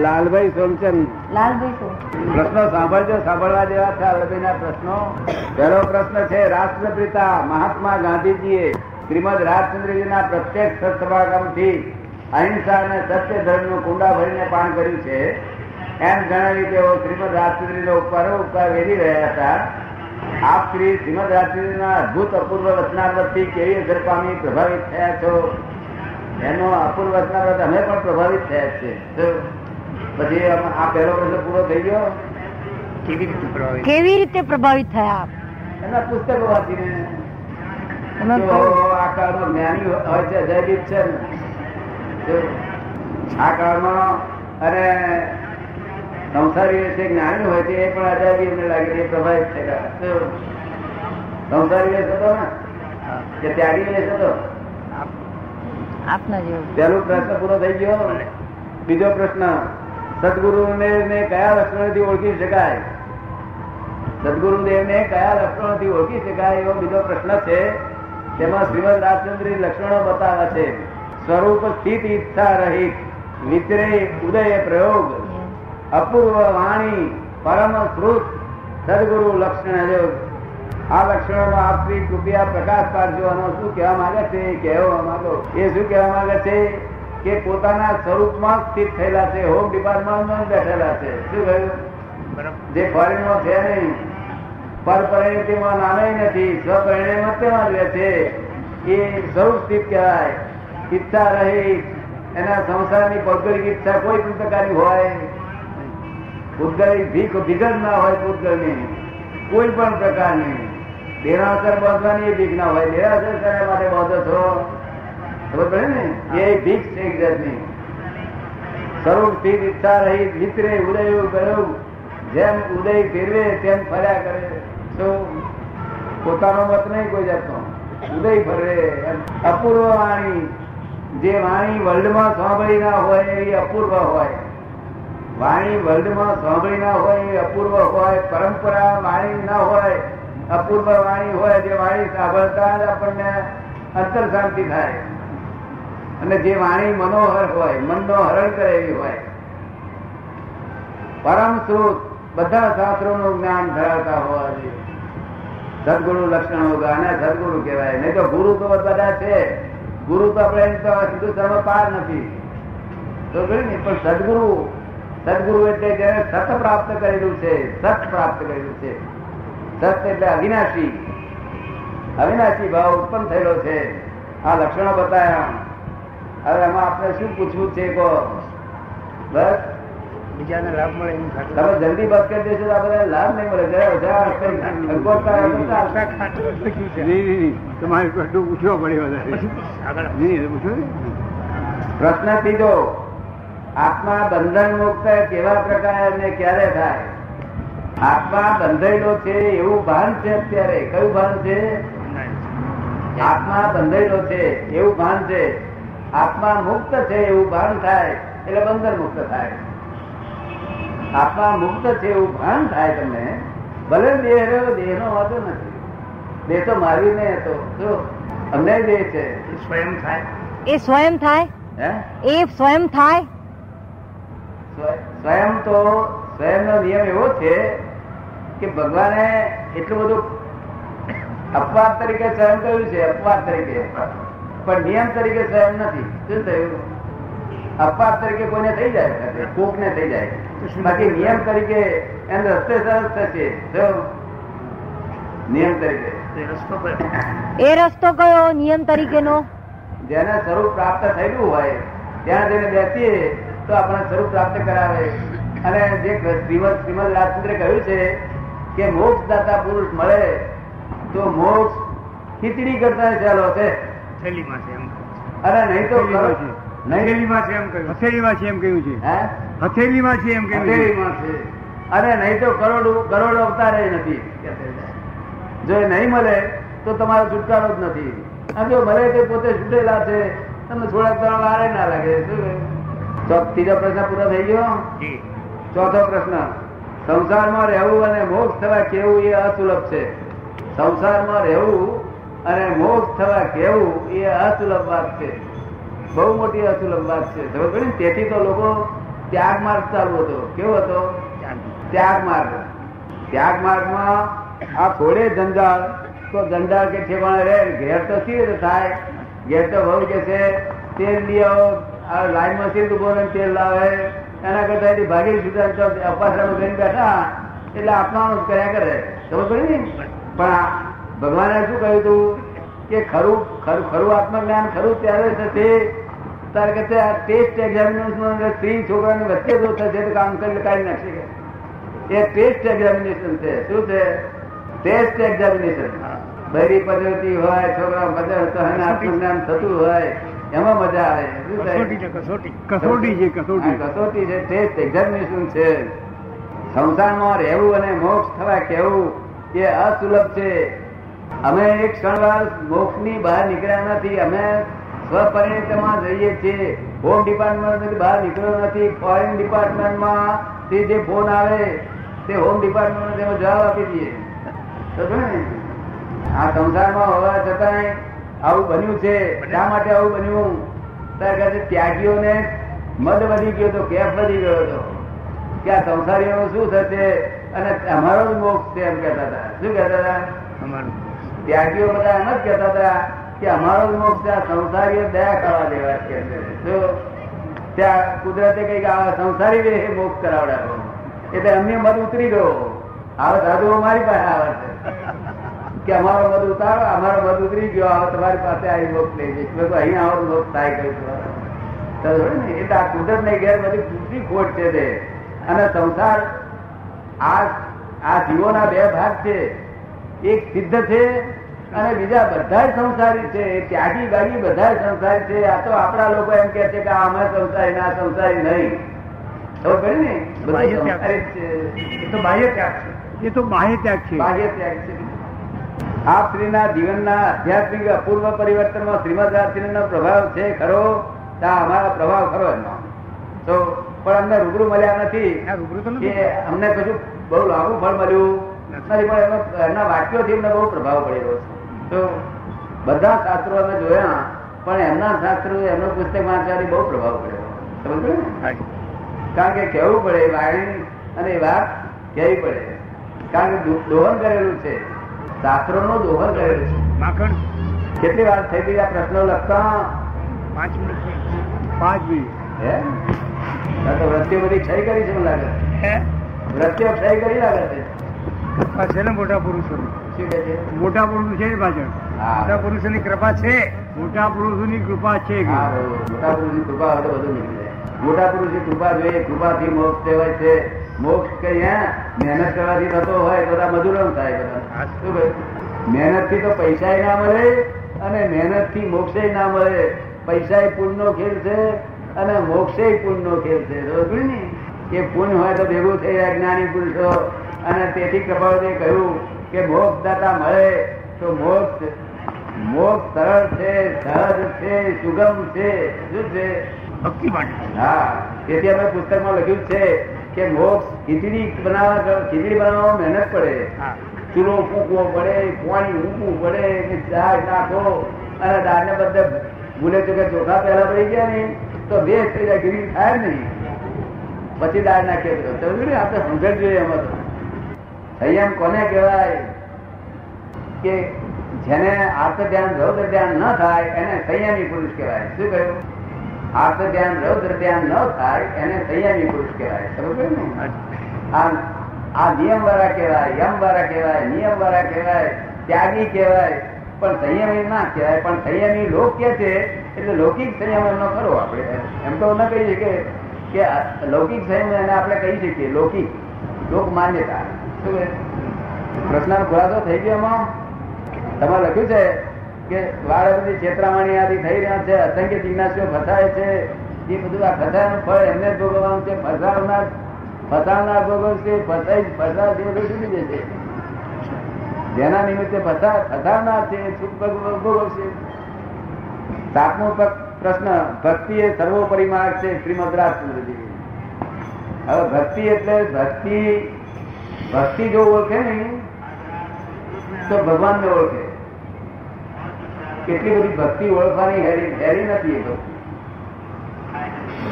લાલભાઈ સોમચંદ લાલભાઈ પ્રશ્નો સાંભળજો સાંભળવા જેવા છે લાલભાઈના પ્રશ્નો. પહેલો પ્રશ્ન છે રાષ્ટ્રપિતા મહાત્મા ગાંધીજીએ શ્રીમદ રાજચંદ્રજીના પ્રત્યક્ષ સત્સભાગમથી અહિંસા અને સત્ય ધર્મનું કુંડા ભરીને પાન કર્યું છે. એમ જણાવી તેઓ શ્રીમદ રાજચંદ્રીનો ઉપર ઉપકાર વેરી રહ્યા હતા. આપ શ્રી શ્રીમદ રાજચંદ્રીના અદભુત અપૂર્વ રચના પરથી કેવી અસર પામી પ્રભાવિત થયા છો? એનો અપૂર્વ રચના અમે પણ પ્રભાવિત થયા છીએ. પછી આ પહેલો પ્રશ્ન પૂરો થઈ ગયો? કેવી રીતે પ્રભાવિત? કેવી રીતે પ્રભાવિત થયા આપ? એના પુસ્તકો વાંચીને. આ કાળમાં જ્ઞાની હોય છે અજાયબી છે આ કાળમાં અને સંસારી વિશે જ્ઞાની હોય છે એ પણ અજાયબી એમને લાગે છે પ્રભાવિત થયેલા સંસારી વેશ હતો ને? કે ત્યાગી વેશ હતો આપના જેવું. પહેલો પ્રશ્ન પૂરો થઈ ગયો. બીજો પ્રશ્ન સદગુરુને કયા લક્ષણોથી ઓળખી શકાય? સદગુરુદેવને કયા લક્ષણોથી ઓળખી શકાય એવો બીજો પ્રશ્ન છે. તેમાં શ્રીમદ રાજચંદ્રી લક્ષણો બતાવે છે. સ્વરૂપ સ્થિત ઈચ્છા રહિત વિતરે ઉદય પ્રયોગ, અપૂર્વ વાણી, પરમ શ્રુત સદગુરુ લક્ષણ આ લક્ષણો આપ શ્રી કૃપયા પ્રકાશ પાડજો. શું કહેવા માંગે છે? કહેવા માંગો એ શું કહેવા માંગે છે? કે પોતાના સ્વરૂપમાં સ્થિત થયેલા છે હોમ ડિપાર્ટમેન્ટમાં બેઠેલા છે. શું કહ્યું જે ફોરેનમાં છે નહીં. પરપરિણતિમાં નામે નથી સ્વપરિણયમાં તેમાં જ રહે છે. એ સ્વરૂપ સ્થિત કહેવાય. ઈચ્છા રહી એના સંસારની પૌદ્ગલિક ઈચ્છા કોઈ પણ પ્રકારની હોય. પૂતગલિક ભીખ ભીગર ના હોય પૂતગલની કોઈ પણ પ્રકારની. દેરાસર બાંધવાની ભીખ ના હોય. દેરાસર કરવા માટે બાંધો છો? ખબર ને? એ ભીખ છે સ્વરૂપ સ્થિત રહી વિતરે ઉદય જેમ ઉદય ફેરવે, તેમ ફર્યા કરે. તો પોતાનો મત નહીં કોઈ જાતનો. ઉદય ફરે એમ. અપૂર્વ વાણી. જે વાણી વર્લ્ડમાં સાંભળી ના હોય એ અપૂર્વ હોય. વાણી વર્લ્ડમાં સાંભળી ના હોય એ અપૂર્વ હોય. પરંપરા વાણી ના હોય, અપૂર્વ વાણી હોય, જે વાણી સાંભળતા જ આપણને અંતર શાંતિ થાય. અને જે વાણી મનોહર હોય મનનો હરણ કરે એવી હોય. પરમ સ્ત્રોત બધા શાસ્ત્રોનું જ્ઞાન ધરાવતા હોવા જોઈએ સદગુરુ લક્ષણો આને સદગુરુ કહેવાય. નહીં તો ગુરુ તો બધા છે. ગુરુ તો આપણે એમ તો હિન્દુસ્તાનમાં પાર નથી. તો ને, પણ સદગુરુ સદગુરુ એટલે જેને સત પ્રાપ્ત કરેલું છે, સત પ્રાપ્ત કરેલું છે. સત એટલે અવિનાશી. અવિનાશી ભાવ ઉત્પન્ન થયેલો છે. આ લક્ષણો બતાવ્યા હવે એમાં આપણે શું પૂછવું છે કહો? બસ? બીજાને લાભ મળે એમ તમે જલ્દી કરી દેશો તો લાભ નહીં મળે. તમારે પ્રશ્ન પૂછવો પડે વધારે. આગળ. નહીં એ પૂછો પ્રશ્ન ત્રીજો આત્મા બંધન મુક્ત કેવા પ્રકારે ને ક્યારે થાય? આત્મા બંધાયેલો છે એવું ભાન છે અત્યારે. કયું ભાન છે? આત્મા બંધાયેલો છે એવું ભાન છે. આત્મા મુક્ત છે એવું ભાન થાય એટલે બંધન મુક્ત થાય. આત્મા મુક્ત છે એવું ભાન થાય તમને ભલે દેહ રહ્યો દેહ નો વાંધો નથી. દેહ તો મારી ને હતો. જો અમને દેહ છે. એ સ્વયં થાય. એ સ્વયં થાય? હે? એ સ્વયં થાય? સ્વયં તો સ્વયં નો નિયમ એવો છે કે ભગવાને એટલું બધું અપવાદ તરીકે સ્વયં કહ્યું છે અપવાદ તરીકે. પણ નિયમ તરીકે સ્વયં નથી. શું થયું? અપવાદ તરીકે કોઈને થઈ જાય? કોક ને થઈ જાય. બાકી નિયમ તરીકે એને રસ્તે સરસ થશે. નિયમ તરીકે. એ રસ્તો કયો? નિયમ તરીકેનો? જેને સ્વરૂપ પ્રાપ્ત થયેલું હોય ત્યાં જઈને બેસીએ તો આપણે સ્વરૂપ પ્રાપ્ત કરાવે. અને જે શ્રીમદ શ્રીમદ રાજચંદ્રે કહ્યું છે કે મોક્ષ દાતા પુરુષ મળે તો મોક્ષ ખીચડી કરતા ચાલો છે. થેલીમાં છે એમ. અને નહીં તો હથેળીમાં છે. નહીં. થેલીમાં છે એમ કહ્યું. હથેળીમાં છે એમ કહ્યું છે. હે? છે એમ કહ્યું છે. છે. અને નહીં તો કરોડ કરોડ અવતારે નથી. જો એ નહીં મળે તો તમારો છુટકારો જ નથી. જો મળે તો પોતે છૂટેલા છે તમને થોડાક દાડા વારે ના લાગે શું ત્રીજો પ્રશ્ન પૂરો થઈ ગયો? ચોથો પ્રશ્ન. સંસારમાં રહેવું અને મોક્ષ થવા કેવું એ અસુલભ છે. સંસારમાં રહેવું અને મોક્ષ થવા કેવું? એ અસુલભ વાત છે. બહુ મોટી અસુલભ વાત છે. ખબર પડે? તેથી તો લોકો ત્યાગ માર્ગ ચાલુ હતો. કેવો હતો? ત્યાગ માર્ગ ત્યાગ માર્ગમાં આ થોડે જંજાળ, તો જંજાળ કે ઠેકાણે રહે, ઘેર તો સી રીતે થાય. ઘેર તો બહુ કે છે. તેલ લઈ આવો આ લાઈનમાં સીધ રહીને તેલ લાવે. એના કરતા એની ભાગી સીધા અપાસરામાં બેઠા. એટલે આપનાનું જ કર્યા કરે. ખબર પડી ને? પણ ભગવાને શું કહ્યું હતું કે ખરું ખરું ખરું આત્મજ્ઞાન ખરું ત્યારે થશે. તારે કે ટેસ્ટ એક્ઝામિનેશન સ્ત્રી છોકરાની વચ્ચે જો થશે તો કામ કરી કાઢી નાખશે એ ટેસ્ટ એક્ઝામિનેશન છે. શું છે? ટેસ્ટ એક્ઝામિનેશન બૈરી પદ્ધતિ હોય છોકરા તો એને આત્મજ્ઞાન થતું હોય એમાં મજા આવે. કસોટી કસોટી. છે કસોટી. કસોટી છે ટેસ્ટ એક્ઝામિનેશન છે. સંસારમાં રહેવું અને મોક્ષ થવા કેવું એ અસુલભ છે. અમે એક ક્ષણ મોક્ષની બહાર નીકળ્યા નથી. અમે સ્વપરિણિતમાં જઈએ છીએ. હોમ ડિપાર્ટમેન્ટ બહાર નીકળ્યો નથી. ફોરેન ડિપાર્ટમેન્ટમાં તે જે ફોન આવે, તે હોમ ડિપાર્ટમેન્ટ તેમાં જવાબ આપી દઈએ. તો આ સંસારમાં હોવા છતાંય આવું બન્યું છે. શા માટે આવું બન્યું? ત્યારે ત્યાગીઓને મદ વધી ગયો હતો કેફ વધી ગયો હતો. કે આ સંસારીઓનું શું થશે? અને અમારો જ મોક્ષ છે એમ કહેતા હતા. શું કહેતા હતા? અમારું. ત્યાગીઓ બધા એમ જ કહેતા હતા કે અમારો મોક્ષ ત્યાં સંસારીઓ દયા કરવા દેવા કે. ત્યાં કુદરતે કઈ આ સંસારી મોક્ષ કરાવડાવો એટલે અમને મત ઉતરી ગયો. હવે સાધુઓ મારી પાસે આવે છે. કે અમારો મત ઉતારો, અમારો મત ઉતરી ગયો, હવે તમારી પાસે આવી મોક્ષ લઈ જઈશ. મેં અહીંયા આવો મોક્ષ થાય કહ્યું ને એટલે આ કુદરત ને ઘેર બધી પૂરી ખોટ છે તે. અને સંસાર આ આ જીવોના બે ભાગ છે. એક સિદ્ધ છે અને બીજા બધા સંસારી છે. ત્યાગી બાગી બધા સંસારી છે. આ તો આપણા લોકો એમ કે છે કે આ અમે સંસારી ના સંસારી નહીં. ખબર ને? બધું સંસારી છે. એ તો બાહ્ય ત્યાગ છે. એ તો બાહ્ય ત્યાગ છે. બાહ્ય ત્યાગ છે. આપ શ્રીના જીવનના આધ્યાત્મિક અપૂર્વ પરિવર્તનમાં શ્રીમદ રાજચંદ્રનો પ્રભાવ છે ખરો? અમારા આ અમારો પ્રભાવ ખરો એનો તો પણ અમને રૂબરૂ મળ્યા નથી આ રૂબરૂ કે નથી. અમને કશું બહુ લાંબુ ફળ મળ્યું? નથી પણ એમના વાક્યોથી એમને બહુ પ્રભાવ પડેલો છે. તો બધા શાસ્ત્રો અમે જોયા પણ એમના શાસ્ત્રો એમનું પુસ્તક વાંચવાથી બહુ પ્રભાવ પડેલો. સમજ ને? કારણ કે કહેવું પડે વાણી અને વાત કહેવી પડે. કારણ કે દોહન કરેલું છે. શાસ્ત્રોનું દોહન કરેલું છે. માખણ? કેટલી વાર થઈ ગઈ આ પ્રશ્નો લખતા? પાંચ મિનિટ પાંચ મિનિટ. હે? તો વૃત્તિઓ બધી ક્ષય કરી છે મને લાગે. હે? વૃત્તિઓ ક્ષય કરી લાગે છે. છે ને મોટા છે મોટા પુરુષ છે પાછળ. મોટા પુરુષો ની કૃપા છે. મોટા પુરુષોની કૃપા છે મોટા પુરુષની કૃપા તો બધું નીકળી મોટા પુરુષની કૃપા જોઈએ. કૃપાથી મોક્ષ કહેવાય છે. મોક્ષ કઈ હે મહેનત કરવાથી થતો હોય બધા મજૂરો થાય બધા. શું કહ્યું? મહેનતથી તો પૈસા ના મળે અને મહેનતથી મોક્ષે ના મળે. પૈસા પુણ્યનો ખેલ છે અને મોક્ષે પુણ્યનો ખેલ છે. ને? કે પુણ્ય હોય તો ભેગું થઈ જાય જ્ઞાની પુરુષો. અને તેથી કપાવતે કહ્યું કે મોક્ષ દાતા મળે તો મોક્ષ મોક્ષ સરળ છે સહજ છે સુગમ છે શું છે? હા તેથી અમે પુસ્તકમાં લખ્યું છે કે મોક્ષ ખીચડી બનાવવા ખીચડી બનાવવામાં મહેનત પડે. ચૂલો ફૂંકવો પડે પાણી ઊંકવું પડે કે દાળ નાખો. અને દાળને બદલે ભૂલે તો કે ચોખા પહેલા પડી ગયા ને તો બે થઈ જાય ગીરી થાય નહીં. પછી દાળ નાખીએ આપણે સમજણ જોઈએ એમાં સંયમ કોને કહેવાય કે જેને આર્થ ધ્યાન રૌદ્ર ધ્યાન ન થાય, એને સંયમી પુરુષ કહેવાય. શું કહ્યું? આર્થ ધ્યાન રૌદ્ર ધ્યાન ન થાય, એને સંયમી પુરુષ કહેવાય. સમજ ને? આ નિયમ વાળા કહેવાય યમ વાળા કહેવાય નિયમ વાળા કહેવાય, ત્યાગી કહેવાય. પણ સંયમી ના કહેવાય, પણ સંયમી લોક કે છે, એટલે લૌકિક સંયમ એમનો કરો આપણે. એમ તો ન કહી શકીએ કે લૌકિક સંયમ એને આપણે કહી શકીએ, લૌકિક, લોક માન્યતા. કહે? ખુલાસો થઈ ગયો એમાં? તમારે લખ્યું છે કે વાળ છેતરામણી આદિ થઈ રહ્યા છે, અસંખ્ય જિજ્ઞાસીઓ ફસાય છે. એ બધું આ ફસાયનું ફળ એમને જ ભોગવવાનું છે. ફસાવનાર ફસાવનાર ભોગવશે ફસાઈ ફસાવ જે બધું છૂટી જશે જેના નિમિત્તે ફસા ફસાવનાર છે, છૂટ ભોગવશે સાતમો પ્રશ્ન, ભક્તિ એ સર્વોપરી માર્ગ છે, શ્રીમદ રાજચંદ્રજી. હવે ભક્તિ એટલે ભક્તિ ભક્તિ જો ઓળખે ને તો ભગવાન ને ઓળખે. કેટલી બધી ભક્તિ ઓળખવાની હેરી હેરી નથી એ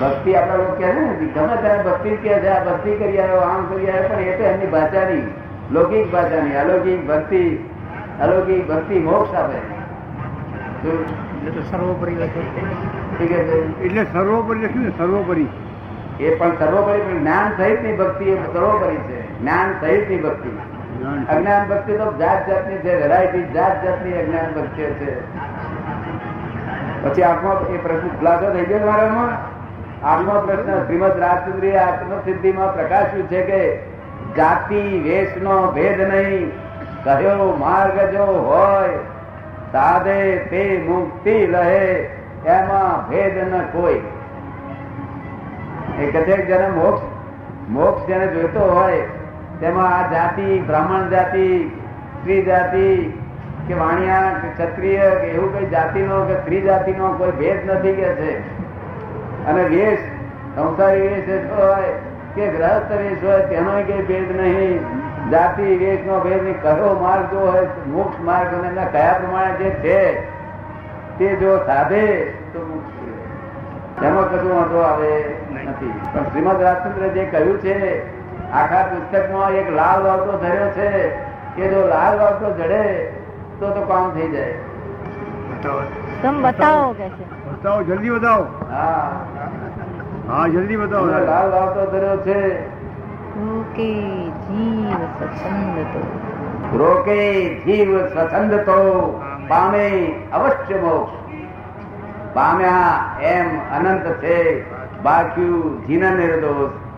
ભક્તિ આપણા લોકો કહે ને ગમે ત્યારે ભક્તિ કહે છે આ ભક્તિ કરી આવ્યો આમ કરી આવ્યો પણ એ તો એમની ભાષાની લૌકિક ભાષાની અલૌકિક ભક્તિ અલૌકિક ભક્તિ મોક્ષ આપે. એટલે સર્વોપરી. એટલે સર્વોપરી લખ્યું ને સર્વોપરી. એ પણ સર્વોપરી પણ જ્ઞાન સહિતની ભક્તિ એ સર્વોપરી છે. જ્ઞાન સહિતની ભક્તિ અજ્ઞાન ભક્તિ તો જાત જાતની છે વેરાયટી જાત જાતની અજ્ઞાન ભક્તિ છે. પછી આત્મા એ પ્રશ્ન ખુલાસો થઈ ગયો મારામાં આત્મા પ્રશ્ન શ્રીમદ રાજચંદ્રી આત્મસિદ્ધિમાં પ્રકાશ્યું છે કે જાતિ વેશનો ભેદ નહીં. કહ્યો માર્ગ જો હોય સાધે તે મુક્તિ લહે એમાં ભેદ ન કોઈ. એ કહે જેને મોક્ષ મોક્ષ જેને જોઈતો હોય તેમાં આ જાતિ બ્રાહ્મણ જાતિ સ્ત્રી જાતિ કે વાણિયા કે ક્ષત્રિય કે એવું કઈ જાતિનો કે સ્ત્રી જાતિનો કોઈ ભેદ નથી કે છે. અને વેશ સંસારી વેશ હોય કે ગ્રહસ્થ વેશ હોય તેનો કઈ ભેદ નહીં. જાતિ વેશ નો ભેદ નહીં. કયો માર્ગ જો હોય મોક્ષ માર્ગ અને એના કયા પ્રમાણે જે છે તે જો સાધે તો મુક્તિ એમાં કશું વાંધો આવે નથી. પણ શ્રીમદ રાજચંદ્ર જે કહ્યું છે આખા પુસ્તકમાં એક લાલ વાવતો ધર્યો છે કે જો લાલ વાવતો જડે તો તો કામ થઈ જાય? બતાવો. બતાવો કે છે. બતાવો જલ્દી બતાવો. હા. હા જલ્દી બતાવો. લાલ વાવતો ધર્યો છે જીવ તો. રોકે જીવ સ્વછંદ તો પામે અવશ્ય મોક્ષ. પામ્યા એમ અનંત છે. બાકી જીના નિર્દોષ.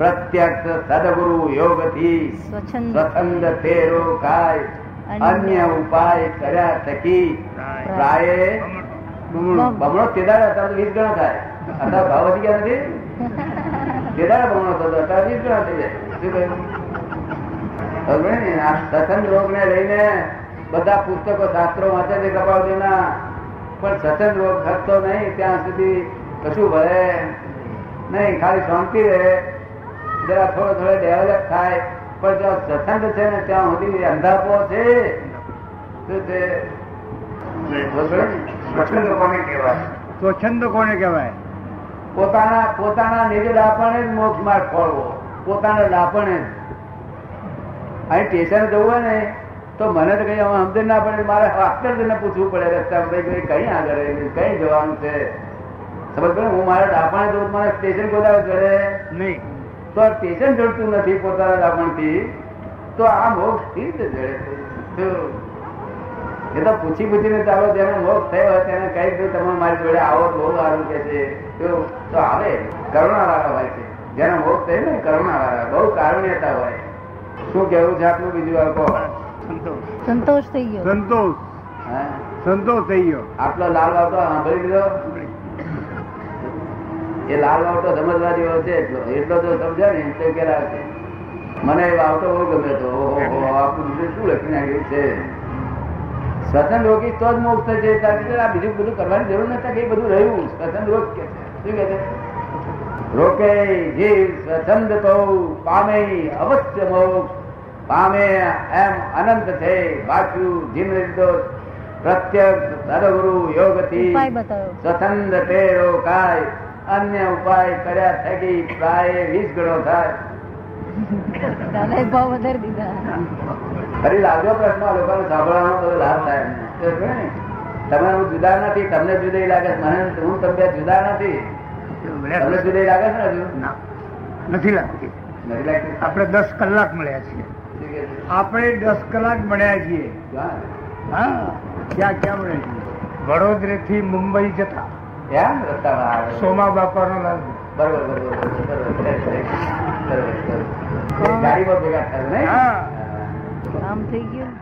પ્રત્યક્ષ સદગુરુ યોગથી સ્વચ્છંદ ફેરો કાય અન્ય ઉપાય કર્યા થકી પ્રાય બમણું. તેદાર તો વીસ ગણા થાય અથવા ભાવ વધી ગયા નથી તેદાર બમણો થતો અત્યારે વીસ ગણા થઈ જાય શું કહ્યું ને આ સત્સંગ રોગ ને લઈને બધા પુસ્તકો શાસ્ત્રો વાંચે છે કપાળજીના પણ સત્સંગ રોગ થતો નહીં ત્યાં સુધી કશું ભરે નહીં ખાલી શાંતિ રહે જરા થોડો થોડો ડેવલપ થાય પણ જ્યાં સત્સંગ છે ને ત્યાં સુધી અંધાપો છે. શું છે? સ્વચ્છંદ કોને કહેવાય? સ્વચ્છંદ કોને કહેવાય? પોતાના પોતાના નિજ લાપણે જ મોક્ષ માર્ગ ખોળવો પોતાના લાપણે જ. અહીં સ્ટેશન જવું હોય ને તો મને તો કઈ સમજ ના પડે. મારે આખતરને પૂછવું પડે રસ્તામાં ભાઈ ભાઈ કઈ આગળ કઈ જવાનું છે? સમજ પડે હું મારા ડાપણે જવું તો મારે સ્ટેશન ગોદાવ ચડે? નહીં. તો આ સ્ટેશન જડતું નથી પોતાના ડાપણથી તો આ મોક્ષ જ જડે? એ તો પૂછી પૂછીને ચાલો જેને મોક્ષ થયો હોય તેને કઈ ભાઈ તમે મારી જોડે આવો તો બહુ સારું કે છે. શું? તો આવે કરુણા વાળા હોય છે. જેને મોક્ષ થયો ને કરુણા વાળા બહુ કારુણ્યતા હોય. શું કેવું છે આપનું બીજું કહો? સંતોષ થઈ ગયો. સંતોષ. હા? સંતોષ થઈ ગયો. આટલો લાલ આવતો સાંભળી લીધો? એ લાલ વાવટો સમજવા જેવો છે. એટલો એટલો તો સમજે ને તો કેરા છે. મને એ વાવટો બહુ ગમે તો આપણું શું લખી નાખ્યું છે? સ્વતંત્ર રોગી તો જ મોક્ષ થશે. આ બીજું બધું કરવાની જરૂર નથી. કે એ બધું રહ્યું. સ્વતંત્ર રોગ કે શું કે છે? રોકે જીવ સ્વચ્છંદ તો પામે અવશ્ય મોક્ષ. પામે એમ અનંત છે. બાક્યું જીવ નિર્દોષ પ્રત્યક્ષ સદગુરુ યોગથી ઉપાય સ્વતંત્ર તે રોકાય. અન્ય ઉપાય કર્યા થકી પ્રાય વીસ ગણો થાય. ફરી લાગ્યો પ્રશ્ન લોકોને સાંભળવાનો તો લાભ થાય તમે હું જુદા નથી તમને જુદા લાગે મને હું તમને જુદા નથી. તમને જુદાઈ લાગે છે ને હજુ? નથી લાગતી. નથી લાગતી? આપણે દસ કલાક મળ્યા છીએ? આપણે દસ કલાક મળ્યા છીએ. ક્યાં? હા. ક્યાં ક્યાં મળ્યા છીએ? વડોદરાથી મુંબઈ જતા. એમ રસ્તામાં આવે સોમા બાપાનો લાલ. બરોબર બરોબર બરોબર. ગાડીમાં ભેગા થાય નહીં? આમ થઈ ગયું?